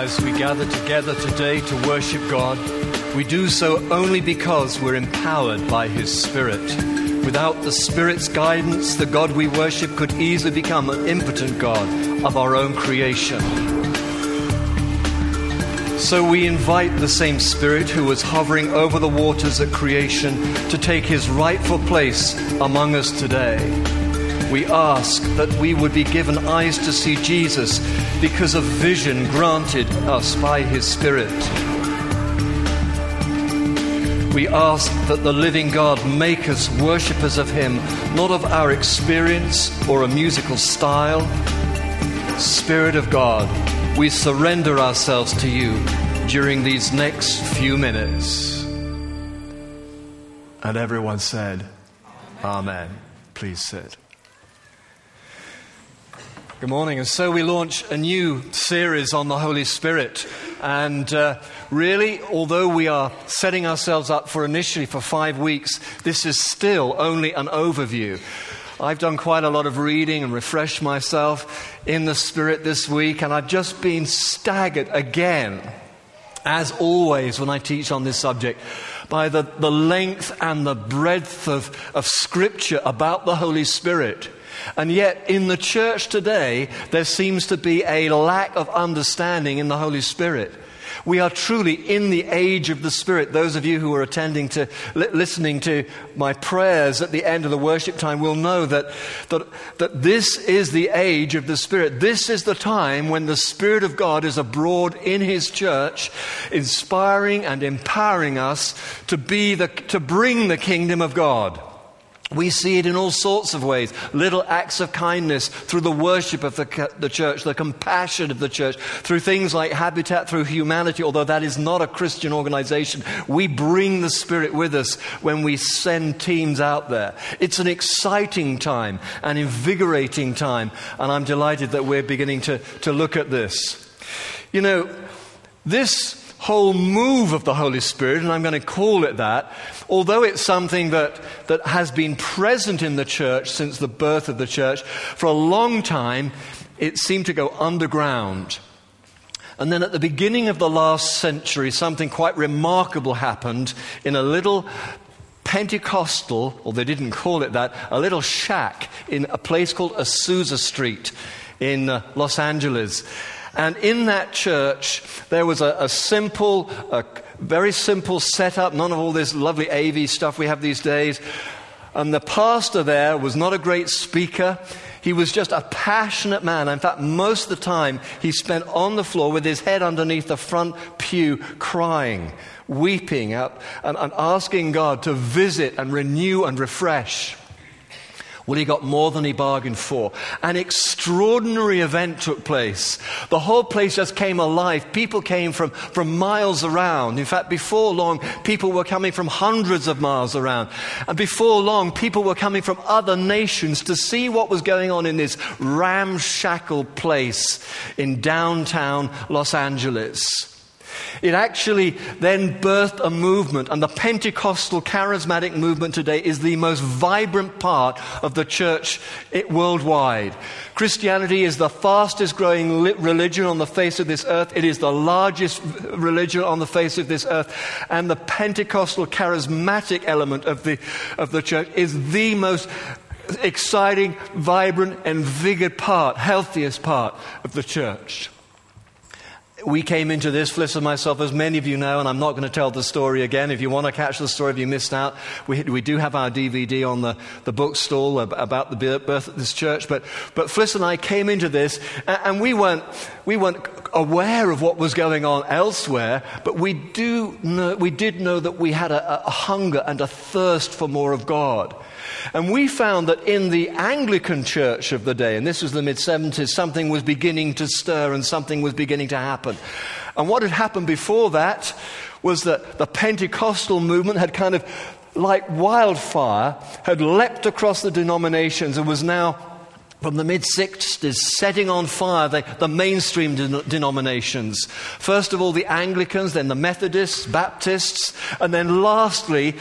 as we gather together today to worship God, we do so only because we're empowered by His Spirit. Without the Spirit's guidance, the God we worship could easily become an impotent God of our own creation. So we invite the same Spirit who was hovering over the waters at creation to take his rightful place among us today. We ask that we would be given eyes to see Jesus because of vision granted us by his Spirit. We ask that the living God make us worshippers of him, not of our experience or a musical style. Spirit of God, we surrender ourselves to you during these next few minutes. And everyone said, Amen. Amen. Please sit. Good morning. And so we launch a new series on the Holy Spirit. And uh, really, although we are setting ourselves up for initially for five weeks, this is still only an overview. I've done quite a lot of reading and refreshed myself in the Spirit this week, and I've just been staggered again, as always when I teach on this subject, by the, the length and the breadth of, of Scripture about the Holy Spirit. And yet, in the church today, there seems to be a lack of understanding in the Holy Spirit. We are truly in the age of the Spirit. Those of you who are attending to, listening to my prayers at the end of the worship time will know that, that, that this is the age of the Spirit. This is the time when the Spirit of God is abroad in His church, inspiring and empowering us to be the, to bring the kingdom of God. We see it in all sorts of ways. Little acts of kindness through the worship of the, the, church, the compassion of the church, through things like Habitat through Humanity, although that is not a Christian organization. We bring the Spirit with us when we send teams out there. It's an exciting time, an invigorating time, and I'm delighted that we're beginning to, to look at this. You know, this whole move of the Holy Spirit, and I'm going to call it that, although it's something that, that has been present in the church since the birth of the church, for a long time, it seemed to go underground. And then at the beginning of the last century, something quite remarkable happened in a little Pentecostal, or they didn't call it that, a little shack in a place called Azusa Street in uh, Los Angeles. And in that church, there was a, a simple, a very simple setup, none of all this lovely AV stuff we have these days. And the pastor there was not a great speaker. He was just a passionate man. In fact, most of the time he spent on the floor with his head underneath the front pew crying, weeping up, and, and asking God to visit and renew and refresh. Well, he got more than he bargained for. An extraordinary event took place. The whole place just came alive. People came from, from miles around. In fact, before long, people were coming from hundreds of miles around. And before long, people were coming from other nations to see what was going on in this ramshackle place in downtown Los Angeles. It actually then birthed a movement, and the Pentecostal charismatic movement today is the most vibrant part of the church worldwide. Christianity is the fastest growing religion on the face of this earth. It is the largest religion on the face of this earth. And the Pentecostal charismatic element of the, of the church is the most exciting, vibrant, and vigorous part, healthiest part of the church we came into this, Fliss and myself, as many of you know, and I'm not going to tell the story again. If you want to catch the story, if you missed out, we, we do have our DVD on the, the bookstall about the birth of this church. But, but Fliss and I came into this, and we weren't, we weren't aware of what was going on elsewhere, but we, do know, we did know that we had a, a hunger and a thirst for more of God. And we found that in the Anglican church of the day, and this was the mid 70s, something was beginning to stir and something was beginning to happen. And what had happened before that was that the Pentecostal movement had kind of, like wildfire, had leapt across the denominations and was now from the mid 60s setting on fire the, the mainstream de- denominations. First of all, the Anglicans, then the Methodists, Baptists, and then lastly,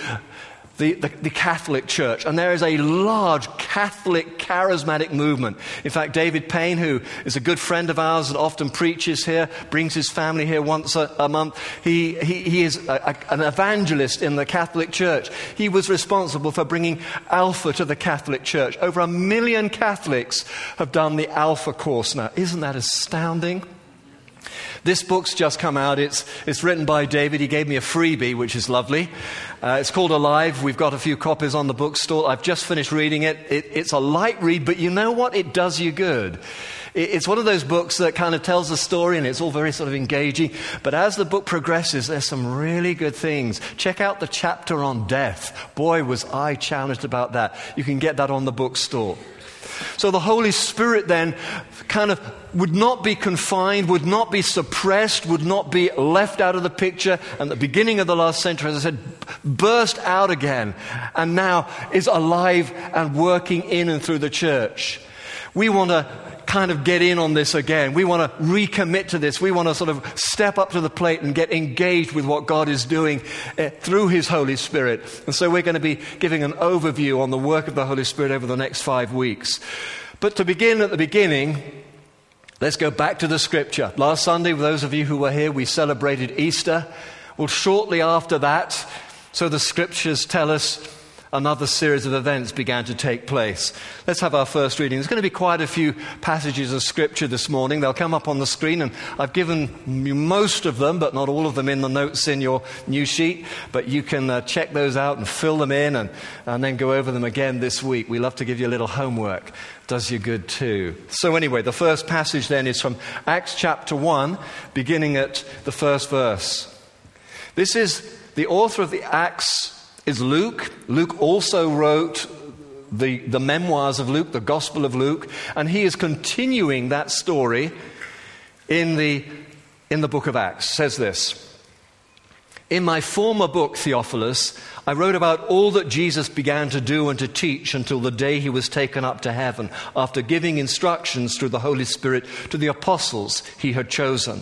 the, the, the, Catholic Church. And there is a large Catholic charismatic movement. In fact, David Payne, who is a good friend of ours and often preaches here, brings his family here once a, a month, he, he, he is a, a, an evangelist in the Catholic Church. He was responsible for bringing Alpha to the Catholic Church. Over a million Catholics have done the Alpha course now. Isn't that astounding? This book's just come out. It's, it's written by David. He gave me a freebie, which is lovely. Uh, it's called Alive. We've got a few copies on the bookstall. I've just finished reading it. it. It's a light read, but you know what? It does you good. It, it's one of those books that kind of tells a story and it's all very sort of engaging. But as the book progresses, there's some really good things. Check out the chapter on death. Boy, was I challenged about that. You can get that on the bookstall. So the Holy Spirit then kind of would not be confined, would not be suppressed, would not be left out of the picture. And the beginning of the last century, as I said, burst out again and now is alive and working in and through the church. We want to kind of get in on this again. We want to recommit to this. We want to sort of step up to the plate and get engaged with what God is doing uh, through His Holy Spirit. And so we're going to be giving an overview on the work of the Holy Spirit over the next five weeks. But to begin at the beginning, let's go back to the scripture. Last Sunday, those of you who were here, we celebrated Easter. Well, shortly after that, so the scriptures tell us another series of events began to take place. Let's have our first reading. There's going to be quite a few passages of Scripture this morning. They'll come up on the screen, and I've given you most of them, but not all of them in the notes in your new sheet. But you can uh, check those out and fill them in and, and then go over them again this week. We love to give you a little homework. Does you good too. So, anyway, the first passage then is from Acts chapter 1, beginning at the first verse. This is the author of the Acts is Luke. Luke also wrote the, the memoirs of Luke, the Gospel of Luke, and he is continuing that story in the, in the book of Acts. Says this In my former book, Theophilus, I wrote about all that Jesus began to do and to teach until the day he was taken up to heaven, after giving instructions through the Holy Spirit to the apostles he had chosen.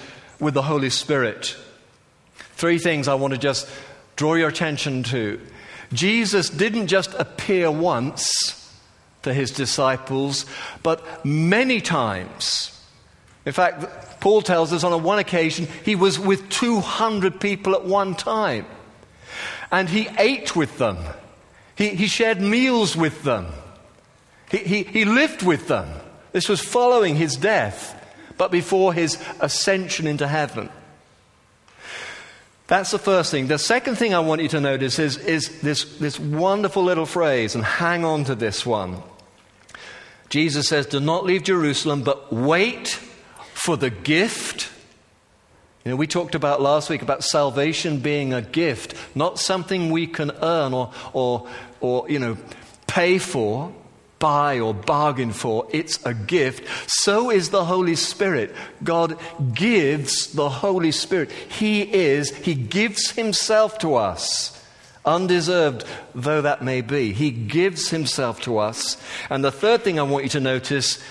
with the Holy Spirit. Three things I want to just draw your attention to. Jesus didn't just appear once to his disciples, but many times. In fact, Paul tells us on one occasion he was with 200 people at one time. And he ate with them, he, he shared meals with them, he, he, he lived with them. This was following his death but before his ascension into heaven. That's the first thing. The second thing I want you to notice is, is this, this wonderful little phrase, and hang on to this one. Jesus says, Do not leave Jerusalem, but wait for the gift. You know, we talked about last week about salvation being a gift, not something we can earn or, or, or you know, pay for buy or bargain for, it's a gift. So is the Holy Spirit. God gives the Holy Spirit. He is, He gives Himself to us. Undeserved though that may be, He gives Himself to us. And the third thing I want you to notice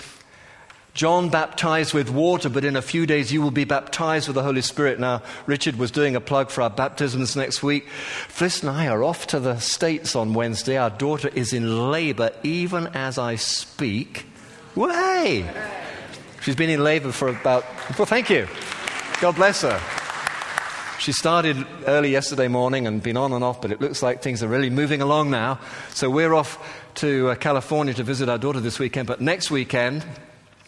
John baptized with water, but in a few days you will be baptized with the Holy Spirit. Now, Richard was doing a plug for our baptisms next week. Fliss and I are off to the States on Wednesday. Our daughter is in labor even as I speak. Way! She's been in labor for about, well, thank you. God bless her. She started early yesterday morning and been on and off, but it looks like things are really moving along now. So we're off to uh, California to visit our daughter this weekend, but next weekend,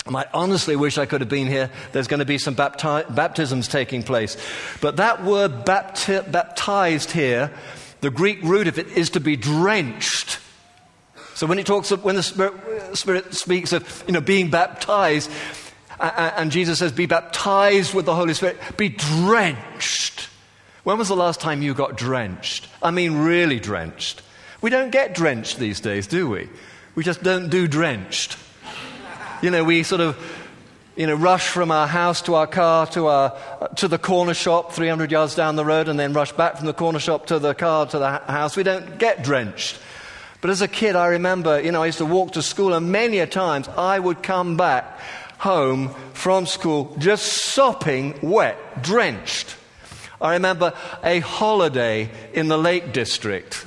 I honestly wish I could have been here. There's going to be some bapti- baptisms taking place. But that word bapti- baptized here, the Greek root of it is to be drenched. So when it talks of, when the Spirit, Spirit speaks of you know, being baptized, and Jesus says, be baptized with the Holy Spirit, be drenched. When was the last time you got drenched? I mean, really drenched. We don't get drenched these days, do we? We just don't do drenched. You know, we sort of you know, rush from our house to our car to, our, to the corner shop 300 yards down the road and then rush back from the corner shop to the car to the house. We don't get drenched. But as a kid, I remember, you know, I used to walk to school and many a times I would come back home from school just sopping wet, drenched. I remember a holiday in the Lake District.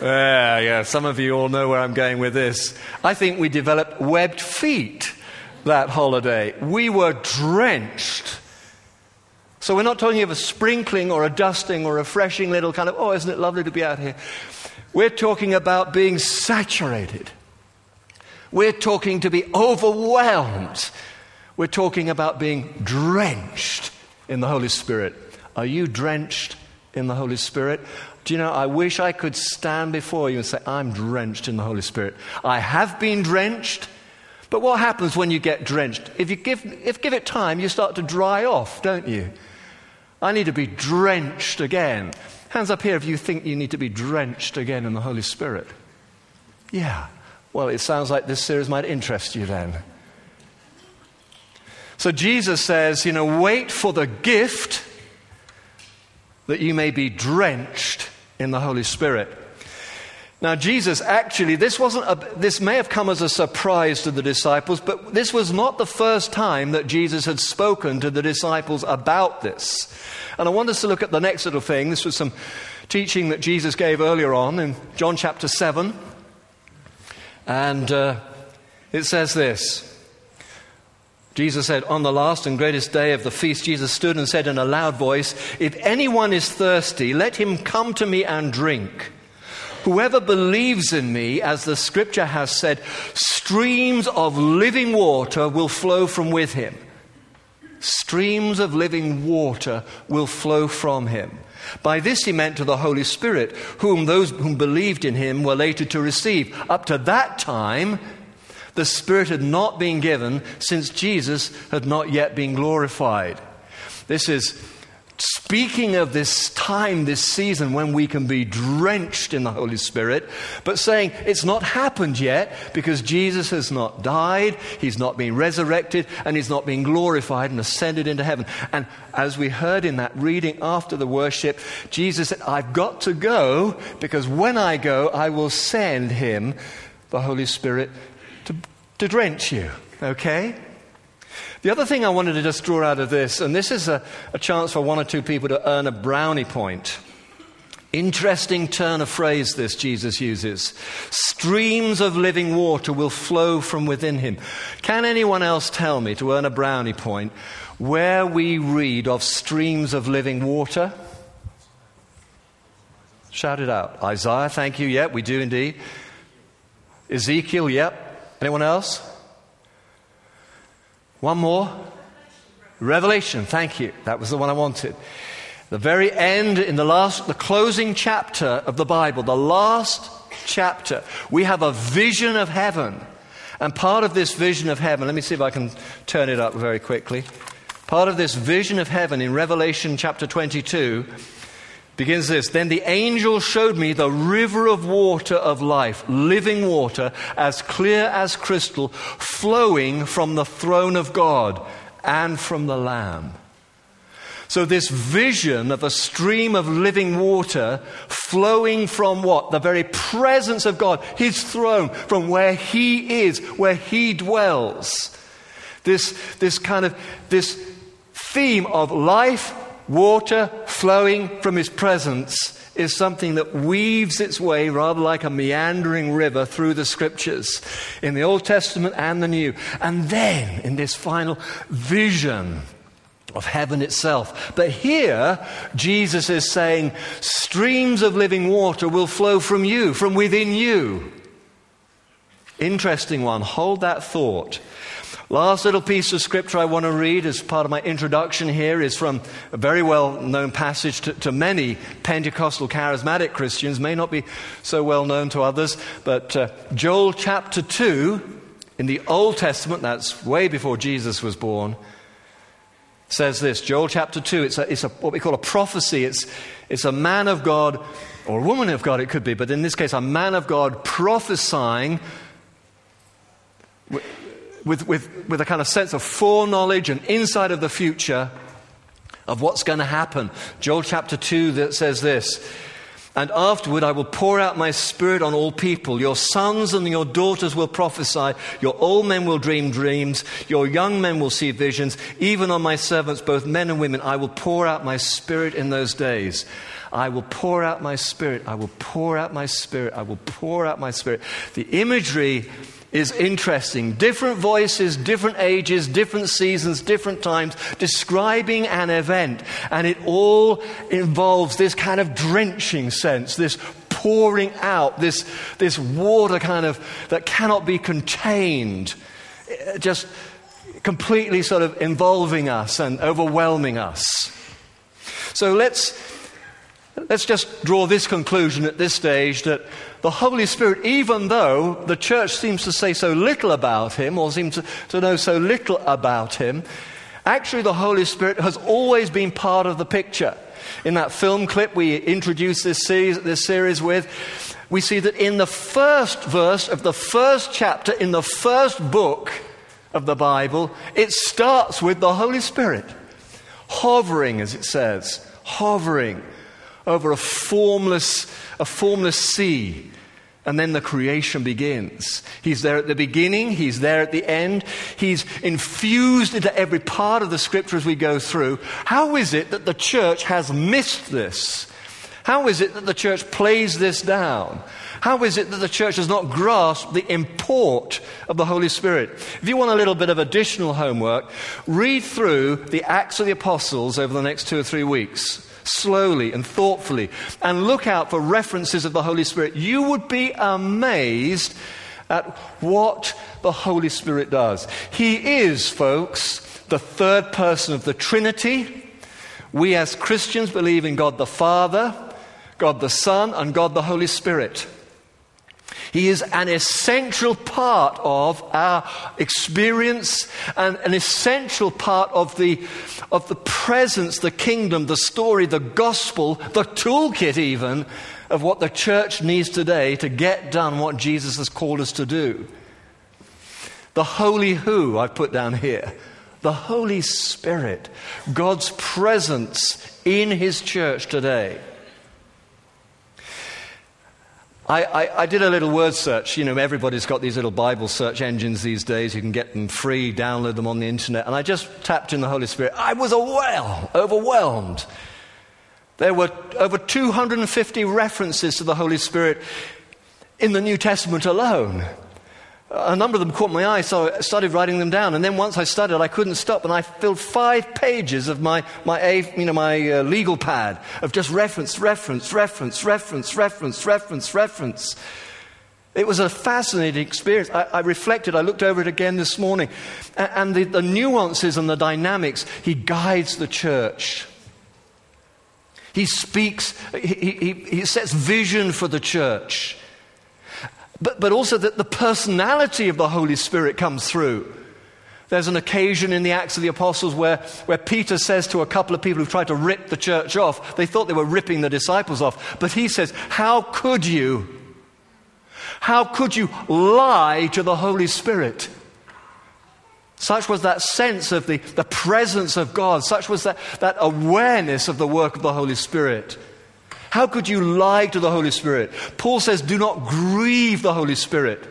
Yeah, yeah, some of you all know where I'm going with this. I think we developed webbed feet that holiday. We were drenched. So we're not talking of a sprinkling or a dusting or a refreshing little kind of, oh, isn't it lovely to be out here? We're talking about being saturated. We're talking to be overwhelmed. We're talking about being drenched in the Holy Spirit. Are you drenched in the Holy Spirit? Do you know, I wish I could stand before you and say, I'm drenched in the Holy Spirit. I have been drenched. But what happens when you get drenched? If you give, if give it time, you start to dry off, don't you? I need to be drenched again. Hands up here if you think you need to be drenched again in the Holy Spirit. Yeah. Well, it sounds like this series might interest you then. So Jesus says, you know, wait for the gift that you may be drenched in the Holy Spirit. Now, Jesus actually, this, wasn't a, this may have come as a surprise to the disciples, but this was not the first time that Jesus had spoken to the disciples about this. And I want us to look at the next little thing. This was some teaching that Jesus gave earlier on in John chapter 7. And uh, it says this Jesus said, On the last and greatest day of the feast, Jesus stood and said in a loud voice, If anyone is thirsty, let him come to me and drink. Whoever believes in me, as the scripture has said, streams of living water will flow from with him. Streams of living water will flow from him. By this he meant to the Holy Spirit, whom those who believed in him were later to receive. Up to that time, the Spirit had not been given since Jesus had not yet been glorified. This is speaking of this time, this season when we can be drenched in the Holy Spirit, but saying it's not happened yet because Jesus has not died, he's not been resurrected, and he's not been glorified and ascended into heaven. And as we heard in that reading after the worship, Jesus said, I've got to go because when I go, I will send him, the Holy Spirit, to, drench you. Okay? The other thing I wanted to just draw out of this, and this is a, a chance for one or two people to earn a brownie point. Interesting turn of phrase this Jesus uses. Streams of living water will flow from within him. Can anyone else tell me, to earn a brownie point, where we read of streams of living water? Shout it out. Isaiah, thank you. Yep, we do indeed. Ezekiel, yep. Anyone else? One more. Revelation, thank you. That was the one I wanted. The very end, in the last, the closing chapter of the Bible, the last chapter, we have a vision of heaven. And part of this vision of heaven, let me see if I can turn it up very quickly. Part of this vision of heaven in Revelation chapter 22 begins this Then the angel showed me the river of water of life, living water, as clear as crystal, flowing from the throne of God and from the Lamb. So, this vision of a stream of living water flowing from what? The very presence of God, His throne, from where He is, where He dwells. This, this kind of, this theme of life, water flowing from his presence is something that weaves its way rather like a meandering river through the scriptures in the Old Testament and the New. And then in this final vision of heaven itself. But here, Jesus is saying, streams of living water will flow from you, from within you. Interesting one. Hold that thought. Last little piece of scripture I want to read as part of my introduction here is from a very well known passage to, to, many Pentecostal charismatic Christians, may not be so well known to others, but uh, Joel chapter 2 in the Old Testament, that's way before Jesus was born. says this Joel chapter 2, it's, a, it's a, what we call a prophecy. It's, it's a man of God, or a woman of God, it could be, but in this case, a man of God prophesying with, with, with, a kind of sense of foreknowledge and insight of the future of what's going to happen. Joel chapter 2 that says this and afterward, I will pour out my spirit on all people. Your sons and your daughters will prophesy. Your old men will dream dreams. Your young men will see visions. Even on my servants, both men and women, I will pour out my spirit in those days. I will pour out my spirit. I will pour out my spirit. I will pour out my spirit. The imagery is interesting. Different voices, different ages, different seasons, different times, describing an event. And it all involves this kind of drenching sense, this pouring out, this, this water kind of that cannot be contained, eh, just completely sort of involving us and overwhelming us. So let's, let's just draw this conclusion at this stage that the Holy Spirit, even though the church seems to say so little about him or seems to, to know so little about him, actually the Holy Spirit has always been part of the picture. In that film clip we introduced this series, this series with, we see that in the first verse of the first chapter, in the first book of the Bible, it starts with the Holy Spirit hovering, as it says, hovering over a formless, a formless sea. And then the creation begins. He's there at the beginning, he's there at the end, he's infused into every part of the scripture as we go through. How is it that the church has missed this? How is it that the church plays this down? How is it that the church has not grasped the import of the Holy Spirit? If you want a little bit of additional homework, read through the Acts of the Apostles over the next two or three weeks slowly and thoughtfully and look out for references of the Holy Spirit, you would be amazed at what the Holy Spirit does. He is, folks, the third person of the Trinity. We as Christians believe in God the Father, God the Son, and God the Holy Spirit. He is an essential part of our experience and an essential part of the, of the presence, the kingdom, the story, the gospel, the toolkit, even, of what the church needs today to get done what Jesus has called us to do. The Holy Who, I've put down here. The Holy Spirit, God's presence in His church today. I, I, I, did a little word search. You know, everybody's got these little Bible search engines these days. You can get them free, download them on the internet. And I just tapped in the Holy Spirit. I was well overwhelmed. There were over 250 references to the Holy Spirit in the New Testament alone a number of them caught my eye, so I started writing them down. And then once I started, I couldn't stop, and I filled five pages of my, my, you know, my uh, legal pad of just reference, reference, reference, reference, reference, reference, reference. It was a fascinating experience. I, I reflected, I looked over it again this morning, and, and the, the nuances and the dynamics, he guides the church. He speaks, he, he, he sets vision for the church but, but also that the personality of the Holy Spirit comes through. There's an occasion in the Acts of the Apostles where, where Peter says to a couple of people who tried to rip the church off, they thought they were ripping the disciples off, but he says, How could you? How could you lie to the Holy Spirit? Such was that sense of the, the presence of God, such was that, that awareness of the work of the Holy Spirit. How could you lie to the Holy Spirit? Paul says, Do not grieve the Holy Spirit.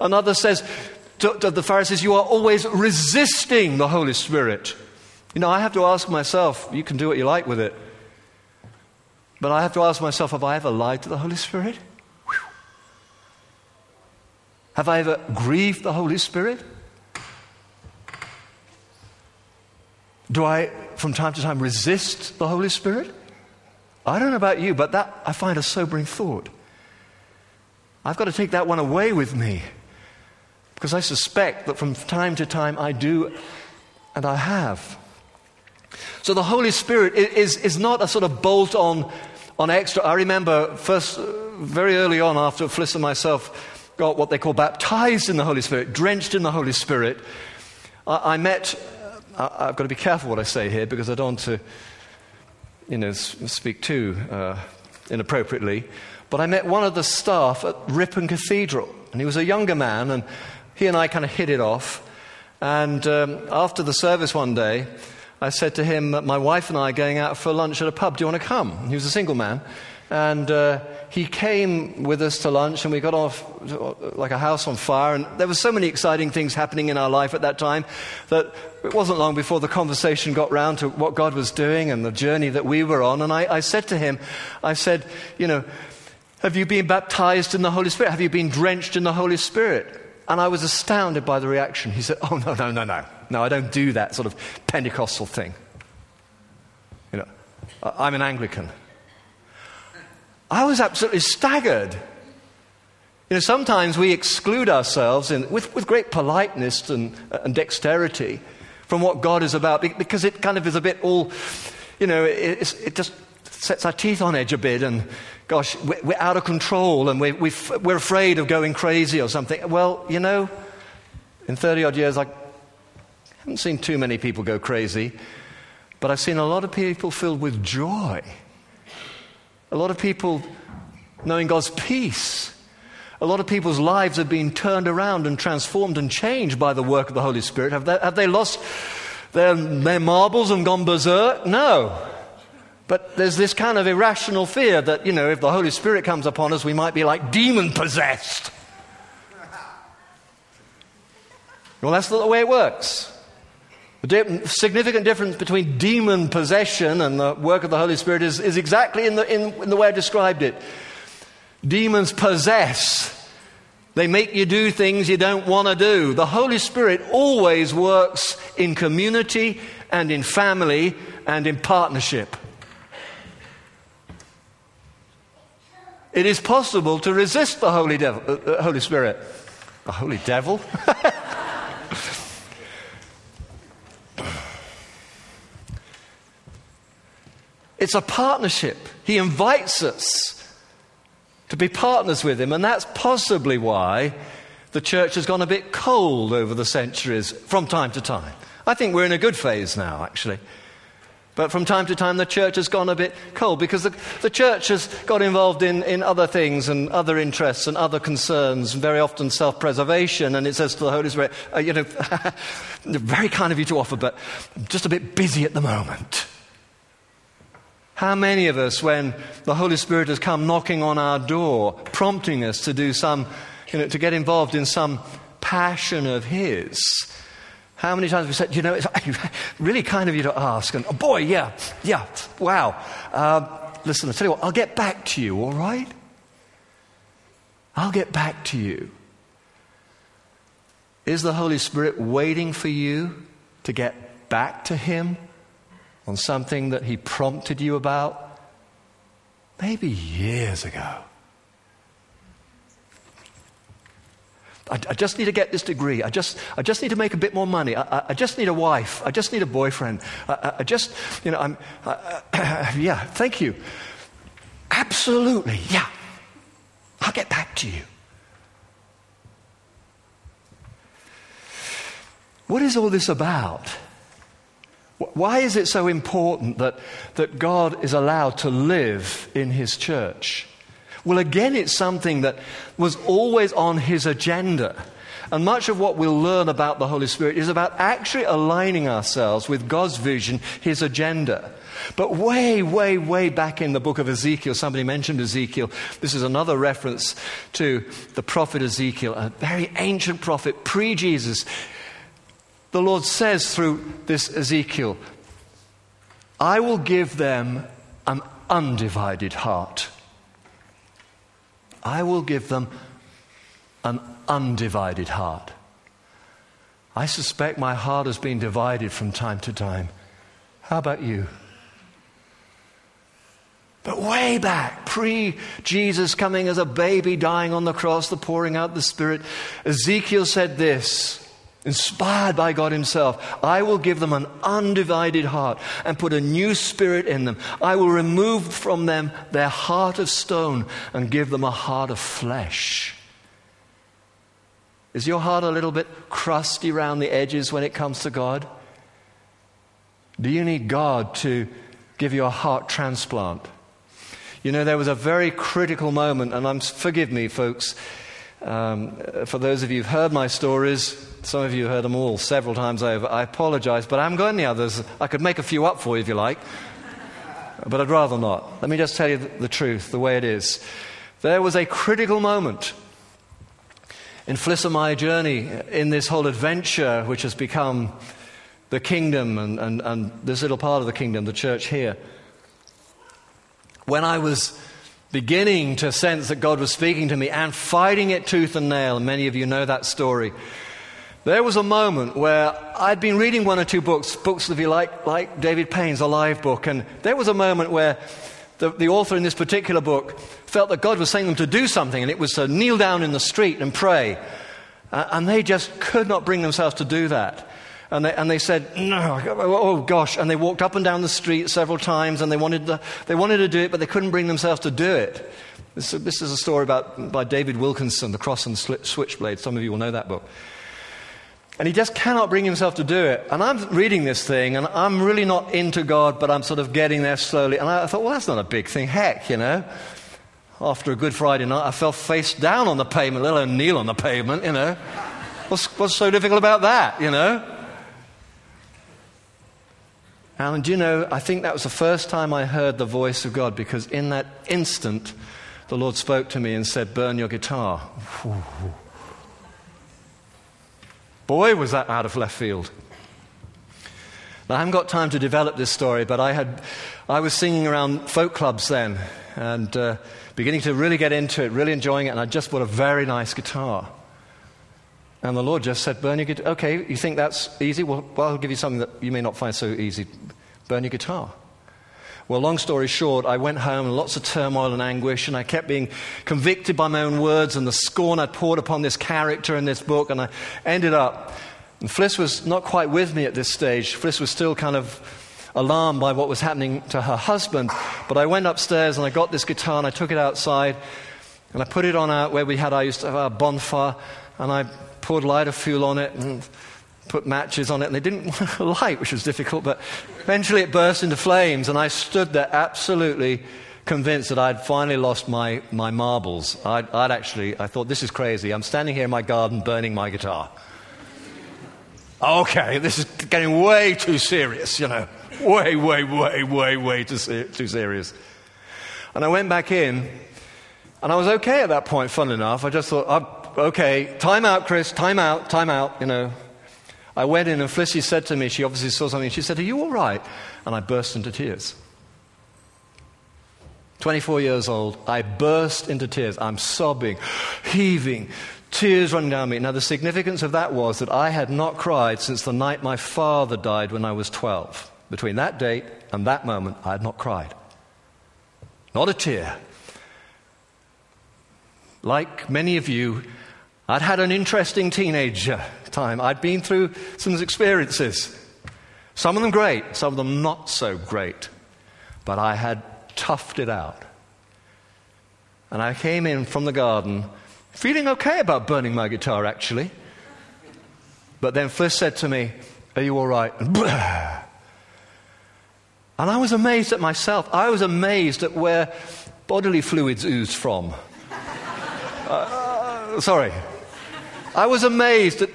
Another says to, to, the Pharisees, You are always resisting the Holy Spirit. You know, I have to ask myself, you can do what you like with it. But I have to ask myself, have I ever lied to the Holy Spirit? Whew. Have I ever grieved the Holy Spirit? Do I, from time to time, resist the Holy Spirit? I don't know about you, but that I find a sobering thought. I've got to take that one away with me because I suspect that from time to time I do and I have. So the Holy Spirit is, is not a sort of bolt on, on extra. I remember first, uh, very early on after Fliss and myself got what they call baptized in the Holy Spirit, drenched in the Holy Spirit, I, I met uh, I, have got to be careful what I say here because I don't want to, you know, speak too uh, inappropriately. But I met one of the staff at Ripon Cathedral, and he was a younger man, and he and I kind of hit it off. And um, after the service one day, I said to him that my wife and I are going out for lunch at a pub. Do you want to come? He was a single man. And uh, he came with us to lunch, and we got off like a house on fire. And there were so many exciting things happening in our life at that time that it wasn't long before the conversation got round to what God was doing and the journey that we were on. And I, I said to him, I said, you know, have you been baptized in the Holy Spirit? Have you been drenched in the Holy Spirit? And I was astounded by the reaction. He said, Oh, no, no, no, no. No, I don't do that sort of Pentecostal thing. You know, I'm an Anglican. I was absolutely staggered. You know, sometimes we exclude ourselves in, with, with great politeness and, and dexterity from what God is about because it kind of is a bit all, you know, it, it just sets our teeth on edge a bit and, gosh, we're, we're out of control and we, we we're afraid of going crazy or something. Well, you know, in 30 odd years, I haven't seen too many people go crazy, but I've seen a lot of people filled with joy a lot of people knowing God's peace. A lot of people's lives have been turned around and transformed and changed by the work of the Holy Spirit. Have they, have they lost their, their marbles and gone berserk? No. But there's this kind of irrational fear that, you know, if the Holy Spirit comes upon us, we might be like demon possessed. Well, that's not the way it works. The significant difference between demon possession and the work of the Holy Spirit is, is exactly in the, in, in the way I described it. Demons possess. They make you do things you don't want to do. The Holy Spirit always works in community and in family and in partnership. It is possible to resist the Holy, devil, uh, uh Holy Spirit. The Holy Devil? It's a partnership. He invites us to be partners with Him, and that's possibly why the church has gone a bit cold over the centuries from time to time. I think we're in a good phase now, actually. But from time to time, the church has gone a bit cold because the, the church has got involved in, in other things and other interests and other concerns, and very often self preservation. And it says to the Holy Spirit, uh, you know, very kind of you to offer, but I'm just a bit busy at the moment. How many of us, when the Holy Spirit has come knocking on our door, prompting us to do some, you know, to get involved in some passion of His, how many times have we said, you know, it's really kind of you to ask, and oh boy, yeah, yeah, wow. Uh, listen, I'll tell you what, I'll get back to you, all right? I'll get back to you. Is the Holy Spirit waiting for you to get back to Him? On something that he prompted you about maybe years ago. I, I, just need to get this degree. I just, I just need to make a bit more money. I, I just need a wife. I just need a boyfriend. I, I just, you know, I'm, yeah, thank you. Absolutely, yeah. I'll get back to you. What is all this about? Why is it so important that, that God is allowed to live in His church? Well, again, it's something that was always on His agenda. And much of what we'll learn about the Holy Spirit is about actually aligning ourselves with God's vision, His agenda. But way, way, way back in the book of Ezekiel, somebody mentioned Ezekiel. This is another reference to the prophet Ezekiel, a very ancient prophet, pre Jesus the Lord says through this Ezekiel, I will give them an undivided heart. I will give them an undivided heart. I suspect my heart has been divided from time to time. How about you? But way back, pre Jesus coming as a baby, dying on the cross, the pouring out the Spirit, Ezekiel said this inspired by God Himself. I will give them an undivided heart and put a new spirit in them. I will remove from them their heart of stone and give them a heart of flesh. Is your heart a little bit crusty around the edges when it comes to God? Do you need God to give you a heart transplant? You know, there was a very critical moment, and I'm, forgive me, folks, um, for those of you who've heard my stories, some of you heard them all several times over. I apologize, but I haven't got any others. I could make a few up for you if you like, but I'd rather not. Let me just tell you the truth, the way it is. There was a critical moment in Fliss and my journey in this whole adventure, which has become the kingdom and, and, and this little part of the kingdom, the church here. When I was beginning to sense that God was speaking to me and fighting it tooth and nail, and many of you know that story, there was a moment where I'd been reading one or two books, books, if you like, like David Payne's Alive book, and there was a moment where the, the author in this particular book felt that God was saying them to do something, and it was to kneel down in the street and pray. Uh, and they just could not bring themselves to do that. And they, and they said, no, oh, oh gosh. And they walked up and down the street several times and they wanted, they wanted to do it, but they couldn't bring themselves to do it. This, this is a story about, by David Wilkerson, The Cross and Switchblade. Some of you will know that book. And he just cannot bring himself to do it. And I'm reading this thing, and I'm really not into God, but I'm sort of getting there slowly. And I thought, well, that's not a big thing. Heck, you know. After a Good Friday night, I fell face down on the pavement, let alone kneel on the pavement, you know. What's, what's so difficult about that, you know? And you know, I think that was the first time I heard the voice of God because in that instant, the Lord spoke to me and said, Burn your guitar. Boy, was that out of left field. Now, I haven't got time to develop this story, but I, had, I was singing around folk clubs then and uh, beginning to really get into it, really enjoying it, and I just bought a very nice guitar. And the Lord just said, Burn your guitar. Okay, you think that's easy? Well, well, I'll give you something that you may not find so easy. Burn your guitar. Well, long story short, I went home in lots of turmoil and anguish, and I kept being convicted by my own words and the scorn I'd poured upon this character in this book, and I ended up. And Fliss was not quite with me at this stage. Fliss was still kind of alarmed by what was happening to her husband. But I went upstairs and I got this guitar and I took it outside and I put it on our, where we had, used to have a bonfire, and I poured lighter fuel on it and put matches on it, and they didn't light, which was difficult, but eventually it burst into flames, and I stood there absolutely convinced that I'd finally lost my, my marbles. I'd, I'd actually, I thought, this is crazy. I'm standing here in my garden burning my guitar. Okay, this is getting way too serious, you know. Way, way, way, way, way too, too serious. And I went back in, and I was okay at that point, fun enough. I just thought, oh, okay, time out, Chris, time out, time out, you know. I went in and Flissy said to me, she obviously saw something, she said, Are you all right? And I burst into tears. 24 years old, I burst into tears. I'm sobbing, heaving, tears running down me. Now, the significance of that was that I had not cried since the night my father died when I was 12. Between that date and that moment, I had not cried. Not a tear. Like many of you, I'd had an interesting teenage time. I'd been through some experiences. Some of them great, some of them not so great. But I had toughed it out. And I came in from the garden feeling okay about burning my guitar, actually. But then Fliss said to me, Are you all right? And I was amazed at myself. I was amazed at where bodily fluids oozed from. uh, uh, sorry. I was amazed at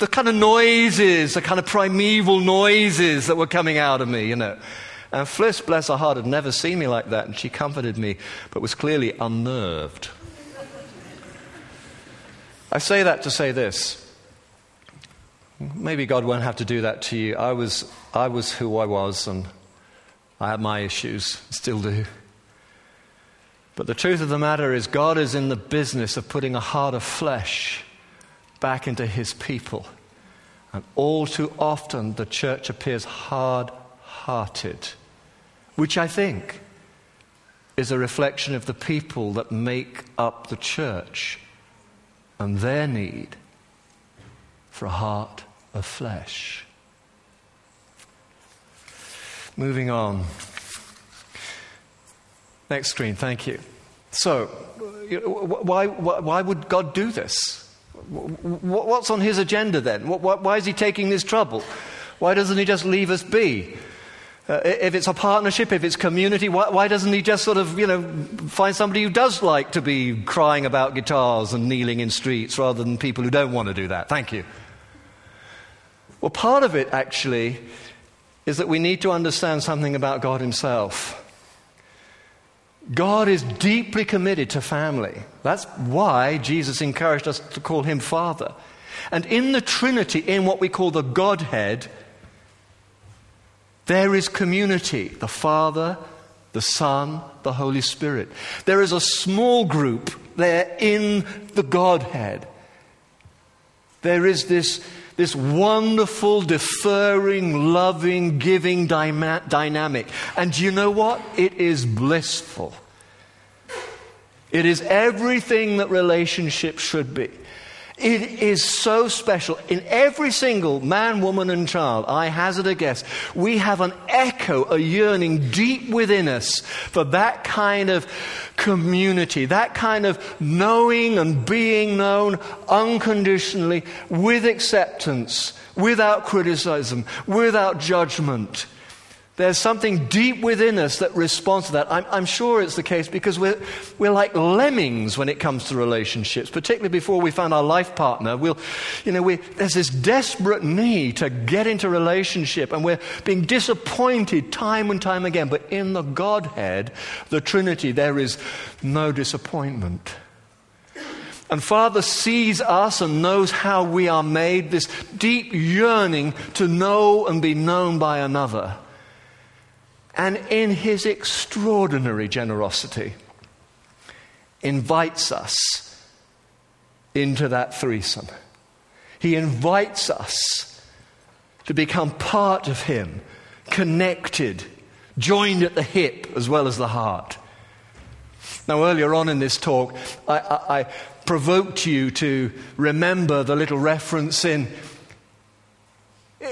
the kind of noises, the kind of primeval noises that were coming out of me, you know. And Fliss, bless her heart, had never seen me like that, and she comforted me, but was clearly unnerved. I say that to say this. Maybe God won't have to do that to you. I was, I was who I was, and I had my issues, still do. But the truth of the matter is, God is in the business of putting a heart of flesh back into his people. And all too often, the church appears hard hearted, which I think is a reflection of the people that make up the church and their need for a heart of flesh. Moving on. Next screen, thank you. So, why, why, why would God do this? What's on his agenda then? Why is he taking this trouble? Why doesn't he just leave us be? Uh, if it's a partnership, if it's community, why, why, doesn't he just sort of, you know, find somebody who does like to be crying about guitars and kneeling in streets rather than people who don't want to do that? Thank you. Well, part of it actually is that we need to understand something about God Himself. God is deeply committed to family. That's why Jesus encouraged us to call Him Father. And in the Trinity, in what we call the Godhead, there is community the Father, the Son, the Holy Spirit. There is a small group there in the Godhead. There is this, this wonderful, deferring, loving, giving dyma- dynamic. And you know what? It is blissful. It is everything that relationships should be. It is so special. In every single man, woman, and child, I hazard a guess, we have an echo, a yearning deep within us for that kind of community, that kind of knowing and being known unconditionally, with acceptance, without criticism, without judgment. There's something deep within us that responds to that. I'm, I'm, sure it's the case because we're, we're like lemmings when it comes to relationships, particularly before we find our life partner. We'll, you know, we, there's this desperate need to get into relationship, and we're being disappointed time and time again. But in the Godhead, the Trinity, there is no disappointment. And Father sees us and knows how we are made, this deep yearning to know and be known by another and in his extraordinary generosity, invites us into that threesome. He invites us to become part of him, connected, joined at the hip as well as the heart. Now, earlier on in this talk, I, I, I provoked you to remember the little reference in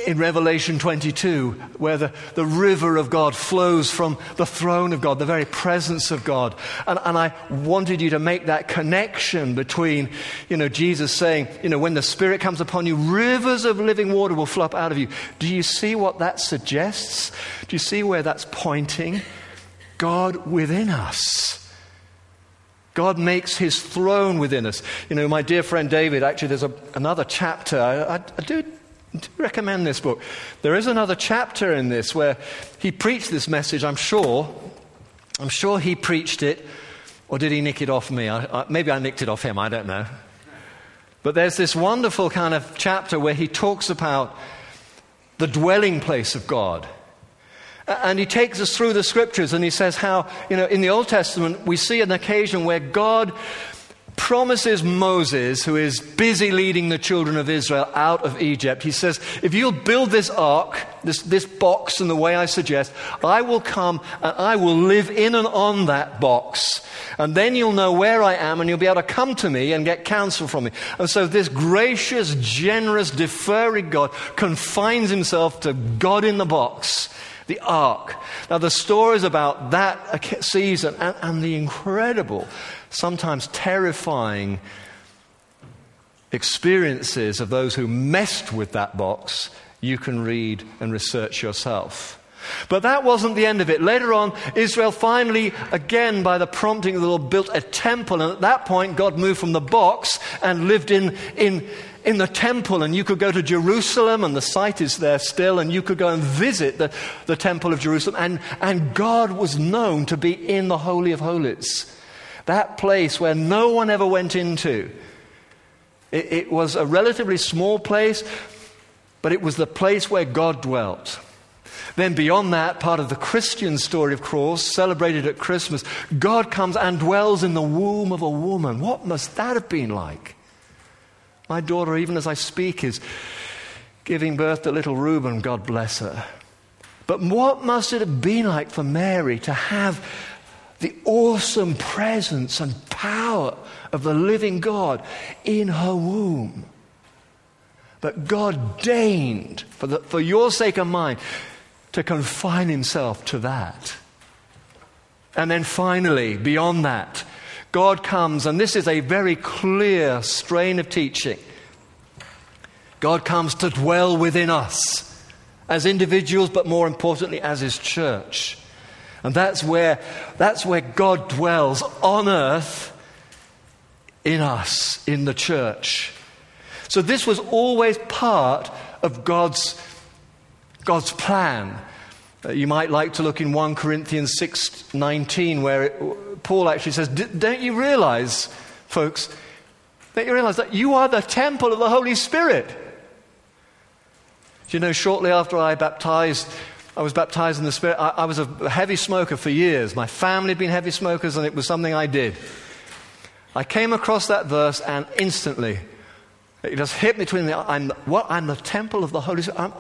in Revelation 22, where the, the river of God flows from the throne of God, the very presence of God. And, and I wanted you to make that connection between, you know, Jesus saying, you know, when the Spirit comes upon you, rivers of living water will flow up out of you. Do you see what that suggests? Do you see where that's pointing? God within us. God makes his throne within us. You know, my dear friend David, actually, there's a, another chapter. I, I, I do recommend this book. There is another chapter in this where he preached this message, I'm sure. I'm sure he preached it, or did he nick it off me? I, I, maybe I nicked it off him, I don't know. But there's this wonderful kind of chapter where he talks about the dwelling place of God. And he takes us through the scriptures and he says how, you know, in the Old Testament, we see an occasion where God promises Moses, who is busy leading the children of Israel out of Egypt, he says, If you'll build this ark, this, this box in the way I suggest, I will come and I will live in and on that box. And then you'll know where I am and you'll be able to come to me and get counsel from me. And so this gracious, generous, deferring God confines himself to God in the box the ark. Now, the stories about that season and, and, the incredible sometimes terrifying experiences of those who messed with that box, you can read and research yourself. But that wasn't the end of it. Later on, Israel finally, again by the prompting of the Lord, built a temple. And at that point, God moved from the box and lived in, in, in the temple. And you could go to Jerusalem, and the site is there still, and you could go and visit the, the temple of Jerusalem. And, and God was known to be in the Holy of Holies that place where no one ever went into. It, it was a relatively small place, but it was the place where God dwelt. Then, beyond that, part of the Christian story, of course, celebrated at Christmas, God comes and dwells in the womb of a woman. What must that have been like? My daughter, even as I speak, is giving birth to little Reuben, God bless her. But what must it have been like for Mary to have the awesome presence and power of the living God in her womb. But God deigned, for, the, for your sake and mine, to confine himself to that. And then finally, beyond that, God comes, and this is a very clear strain of teaching. God comes to dwell within us as individuals, but more importantly, as His church. And that's where, that's where God dwells on earth in us, in the church. So this was always part of God's, God's plan. Uh, you might like to look in 1 Corinthians 6:19 where it, Paul actually says, "Don't you realize, folks, that you realize that you are the temple of the Holy Spirit?" Do you know shortly after I baptized I was baptized in the Spirit. I, I was a heavy smoker for years. My family had been heavy smokers, and it was something I did. I came across that verse, and instantly, it just hit me between the I'm what I'm the temple of the Holy Spirit.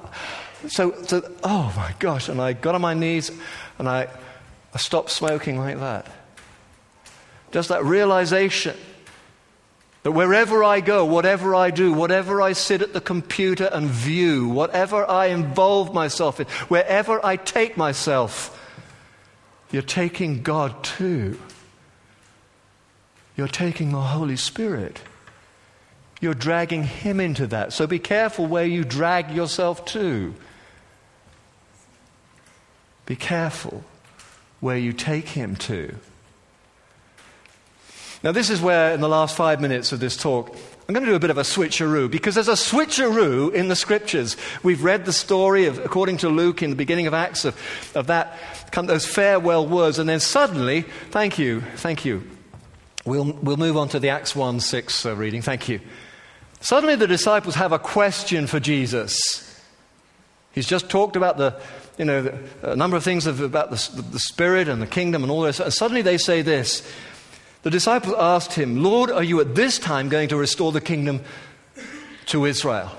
So, so, oh my gosh! And I got on my knees, and I, I stopped smoking like that. Just that realization that wherever I go, whatever I do, whatever I sit at the computer and view, whatever I involve myself in, wherever I take myself, you're taking God too. You're taking the Holy Spirit. You're dragging Him into that. So be careful where you drag yourself to. Be careful where you take Him to. Now, this is where, in the last five minutes of this talk, I'm going to do a bit of a switcheroo because there's a switcheroo in the scriptures. We've read the story of, according to Luke in the beginning of Acts, of, of that, those farewell words, and then suddenly, thank you, thank you. We'll, we'll move on to the Acts 1 6 uh, reading. Thank you. Suddenly, the disciples have a question for Jesus. He's just talked about the, you know, the, a number of things of, about the, the Spirit and the kingdom and all this. And suddenly they say this the disciples asked him, Lord, are you at this time going to restore the kingdom to Israel?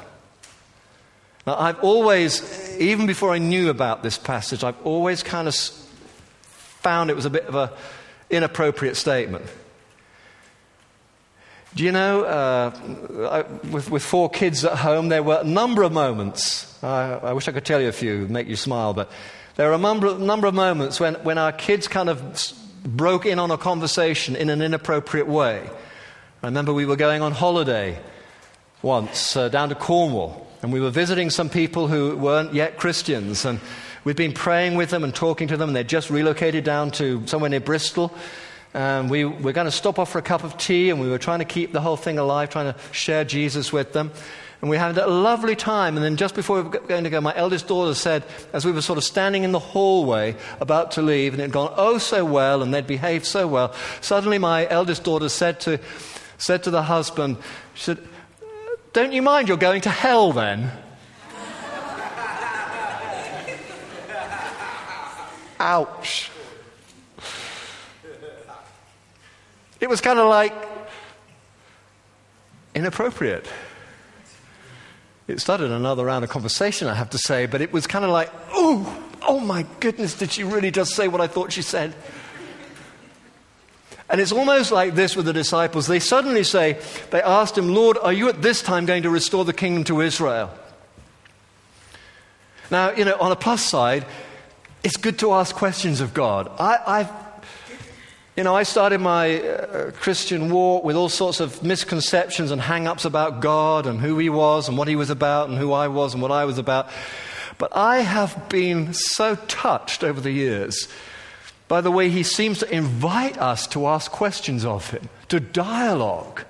Now, I've always, even before I knew about this passage, I've always kind of found it was a bit of an inappropriate statement. Do you know, uh, I, with, with four kids at home, there were a number of moments. I, I wish I could tell you a few, make you smile, but there were a number, number of moments when, when our kids kind of broke in on a conversation in an inappropriate way. I remember we were going on holiday once uh, down to Cornwall, and we were visiting some people who weren't yet Christians. And we'd been praying with them and talking to them, and they'd just relocated down to somewhere near Bristol. And we were going to stop off for a cup of tea, and we were trying to keep the whole thing alive, trying to share Jesus with them. And we had a lovely time. And then just before we were going to go, my eldest daughter said, as we were sort of standing in the hallway about to leave, and it had gone oh so well, and they'd behaved so well, suddenly my eldest daughter said to, said to the husband, she said, Don't you mind you're going to hell then? Ouch. It was kind of like inappropriate. It started another round of conversation, I have to say, but it was kind of like, oh, oh my goodness, did she really just say what I thought she said? And it's almost like this with the disciples. They suddenly say, they asked him, Lord, are you at this time going to restore the kingdom to Israel? Now, you know, on a plus side, it's good to ask questions of God. I, have you know, I started my uh, Christian walk with all sorts of misconceptions and hang ups about God and who He was and what He was about and who I was and what I was about. But I have been so touched over the years by the way He seems to invite us to ask questions of Him, to dialogue.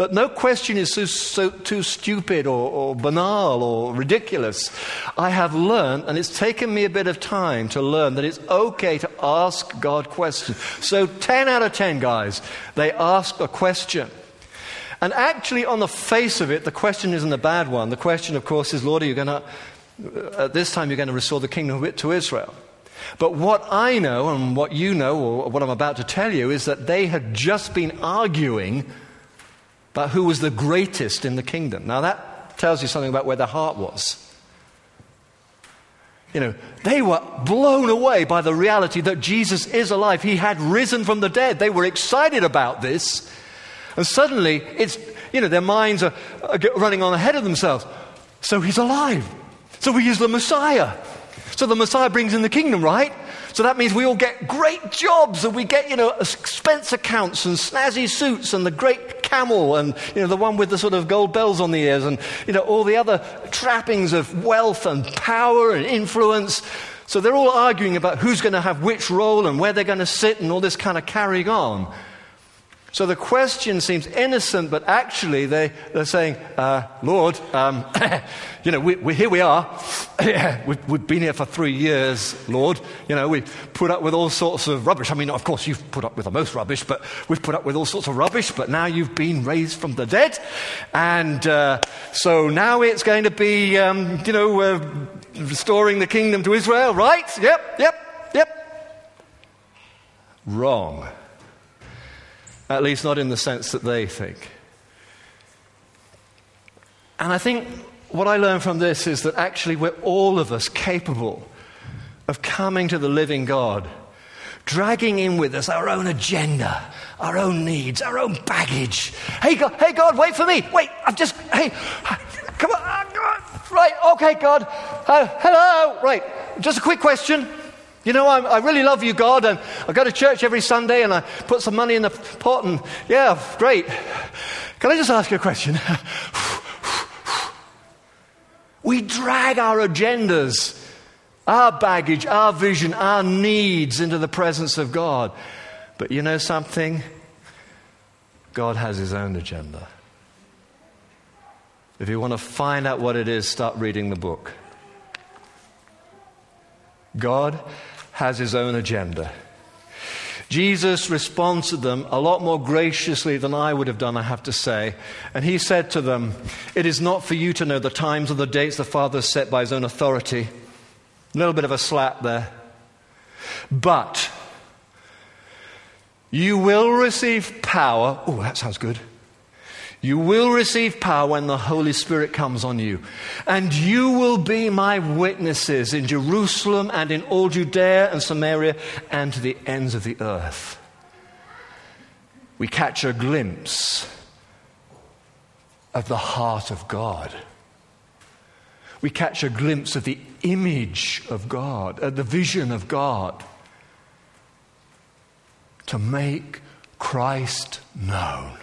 That no question is so, so, too stupid or, or banal or ridiculous. I have learned, and it's taken me a bit of time to learn, that it's okay to ask God questions. So, 10 out of 10 guys, they ask a question. And actually, on the face of it, the question isn't a bad one. The question, of course, is Lord, are you going to, uh, at this time, you're going to restore the kingdom to Israel? But what I know, and what you know, or what I'm about to tell you, is that they had just been arguing about who was the greatest in the kingdom. Now, that tells you something about where their heart was. You know, they were blown away by the reality that Jesus is alive. He had risen from the dead. They were excited about this. And suddenly, it's, you know, their minds are, are running on ahead of themselves. So he's alive. So he is the Messiah. So the Messiah brings in the kingdom, right? So that means we all get great jobs and we get, you know, expense accounts and snazzy suits and the great camel and, you know, the one with the sort of gold bells on the ears and, you know, all the other trappings of wealth and power and influence. So they're all arguing about who's going to have which role and where they're going to sit and all this kind of carrying on. So the question seems innocent, but actually they, they're saying, uh, Lord, um, you know, we, we, here we are. we've, we've, been here for three years, Lord. You know, we've put up with all sorts of rubbish. I mean, of course, you've put up with the most rubbish, but we've put up with all sorts of rubbish, but now you've been raised from the dead. And uh, so now it's going to be, um, you know, uh, restoring the kingdom to Israel, right? Yep, yep, yep. Wrong. At least, not in the sense that they think. And I think what I learned from this is that actually we're all of us capable of coming to the living God, dragging in with us our own agenda, our own needs, our own baggage. Hey, God, hey, God, wait for me. Wait, I've just, hey, come on. Right, okay, God. Uh, hello. Right, just a quick question. You know, I, I, really love you, God, and I go to church every Sunday and I put some money in the pot, and yeah, great. Can I just ask you a question? we drag our agendas, our baggage, our vision, our needs into the presence of God. But you know something? God has his own agenda. If you want to find out what it is, start reading the book. God has his own agenda. Jesus responds to them a lot more graciously than I would have done, I have to say. And he said to them, It is not for you to know the times or the dates the Father has set by his own authority. A little bit of a slap there. But you will receive power. Oh, that sounds good. You will receive power when the Holy Spirit comes on you. And you will be my witnesses in Jerusalem and in all Judea and Samaria and to the ends of the earth. We catch a glimpse of the heart of God. We catch a glimpse of the image of God, of the vision of God to make Christ known.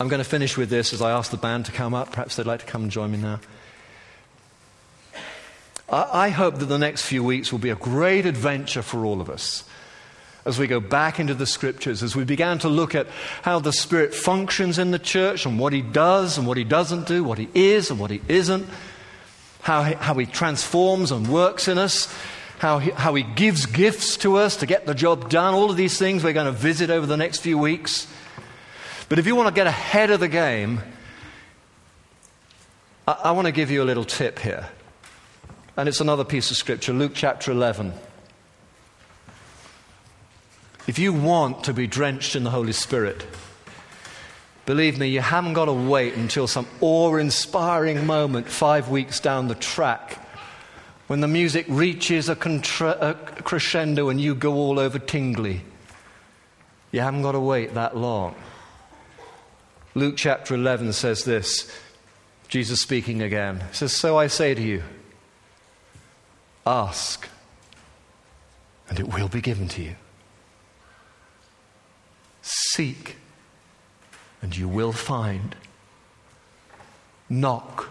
I'm going to finish with this as I ask the band to come up. Perhaps they'd like to come and join me now. I hope that the next few weeks will be a great adventure for all of us as we go back into the scriptures, as we began to look at how the Spirit functions in the church and what He does and what He doesn't do, what He is and what He isn't, how He, how he transforms and works in us, how he, how he gives gifts to us to get the job done. All of these things we're going to visit over the next few weeks. But if you want to get ahead of the game, I, I want to give you a little tip here. And it's another piece of scripture, Luke chapter 11. If you want to be drenched in the Holy Spirit, believe me, you haven't got to wait until some awe inspiring moment five weeks down the track when the music reaches a, contra- a, crescendo and you go all over tingly. You haven't got to wait that long. Luke chapter 11 says this Jesus speaking again. Says, So I say to you, ask, and it will be given to you. Seek, and you will find. Knock,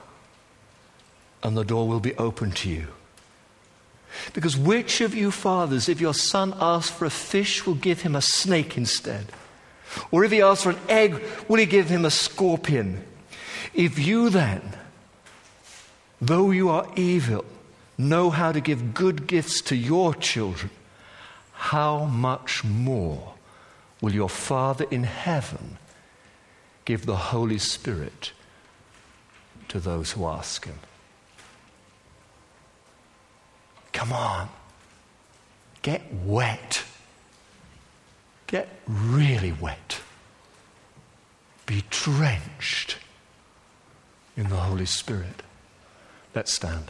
and the door will be open to you. Because which of you fathers, if your son asks for a fish, will give him a snake instead? Or if he asks for an egg, will he give him a scorpion? If you then, though you are evil, know how to give good gifts to your children, how much more will your Father in heaven give the Holy Spirit to those who ask him? Come on, get wet. Get really wet. Be drenched in the Holy Spirit. Let's stand.